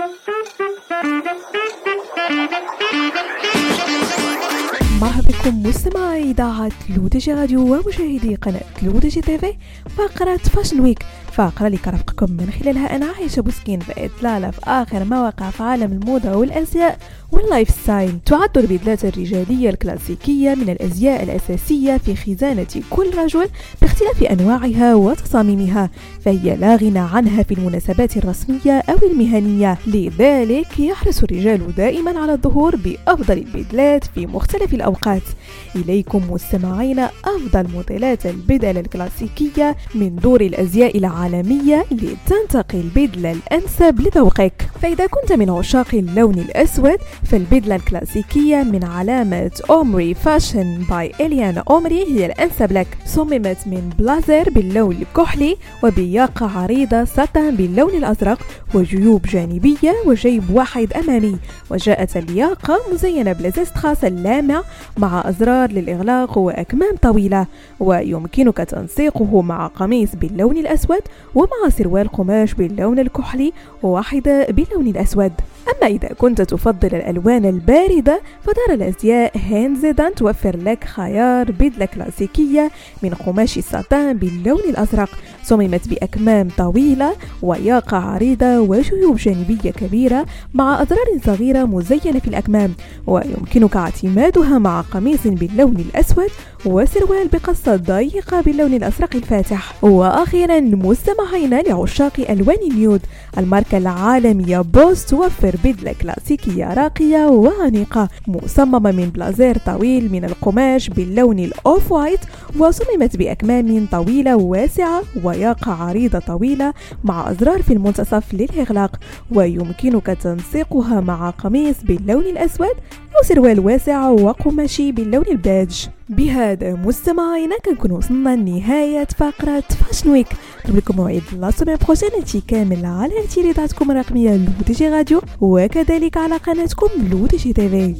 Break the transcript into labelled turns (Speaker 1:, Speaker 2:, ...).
Speaker 1: Thank you. مرحبا بكم مستمعي إذاعة L'ODJ راديو ومشاهدي قناة L'ODJ TV فقرة Fashion Week فقرة اللي كنرافقكم من خلالها أنا عايشة بوسكين بإطلالة في آخر ما وقع في عالم الموضة والأزياء وال lifestyle. تعد البدلات الرجالية الكلاسيكية من الأزياء الأساسية في خزانة كل رجل باختلاف أنواعها وتصاميمها فهي لا غنى عنها في المناسبات الرسمية أو المهنية. لذلك يحرص الرجال دائما على الظهور بأفضل البدلات في مختلف الأوقات. إليكم مستمعين أفضل موديلات البدل الكلاسيكية من دور الأزياء العالمية لتنتقي البدلة الأنسب لذوقك. فإذا كنت من عشاق اللون الأسود فالبدلة الكلاسيكية من علامة أومري Fashion by إليانا أومري هي الأنسب لك. صممت من بلازر باللون الكحلي وبياقة عريضة ساتان باللون الأزرق وجيوب جانبية وجيب واحد أمامي. وجاءت اللياقة مزينة بلزست خاص اللامع مع أزرار للإغلاق وأكمام طويلة ويمكنك تنسيقه مع قميص باللون الأسود ومع سروال قماش باللون الكحلي وواحدة باللون الأسود. أما إذا كنت تفضل الألوان الباردة فدار الأزياء هينزدان توفر لك خيار بدلة كلاسيكية من قماش الساتان باللون الأزرق. صممت بأكمام طويلة وياقة عريضة وجيوب جانبية كبيرة مع أزرار صغيرة مزينة في الأكمام. ويمكنك اعتمادها مع قميص باللون الأسود وسروال بقصة ضيقة باللون الأزرق الفاتح. وأخيرا مستمعين لعشاق ألوان ال nude. الماركة العالمية Boss توفر بدلة كلاسيكية راقية وأنيقة مصممة من بلازير طويل من القماش باللون ال off white وصممت بأكمام طويلة واسعة وياقة عريضة طويلة مع أزرار في المنتصف للإغلاق. ويمكنك تنسيقها مع قميص باللون الأسود أو سروال واسع وقماشي باللون البيج. بهذا مستمعينا كنكون وصلنا لنهاية فقرة Fashion Week. لكم موعد la semaine prochaine كامل على إذاعتكم الرقمية L'ODJ Radio وكذلك على قناتكم L'ODJ TV.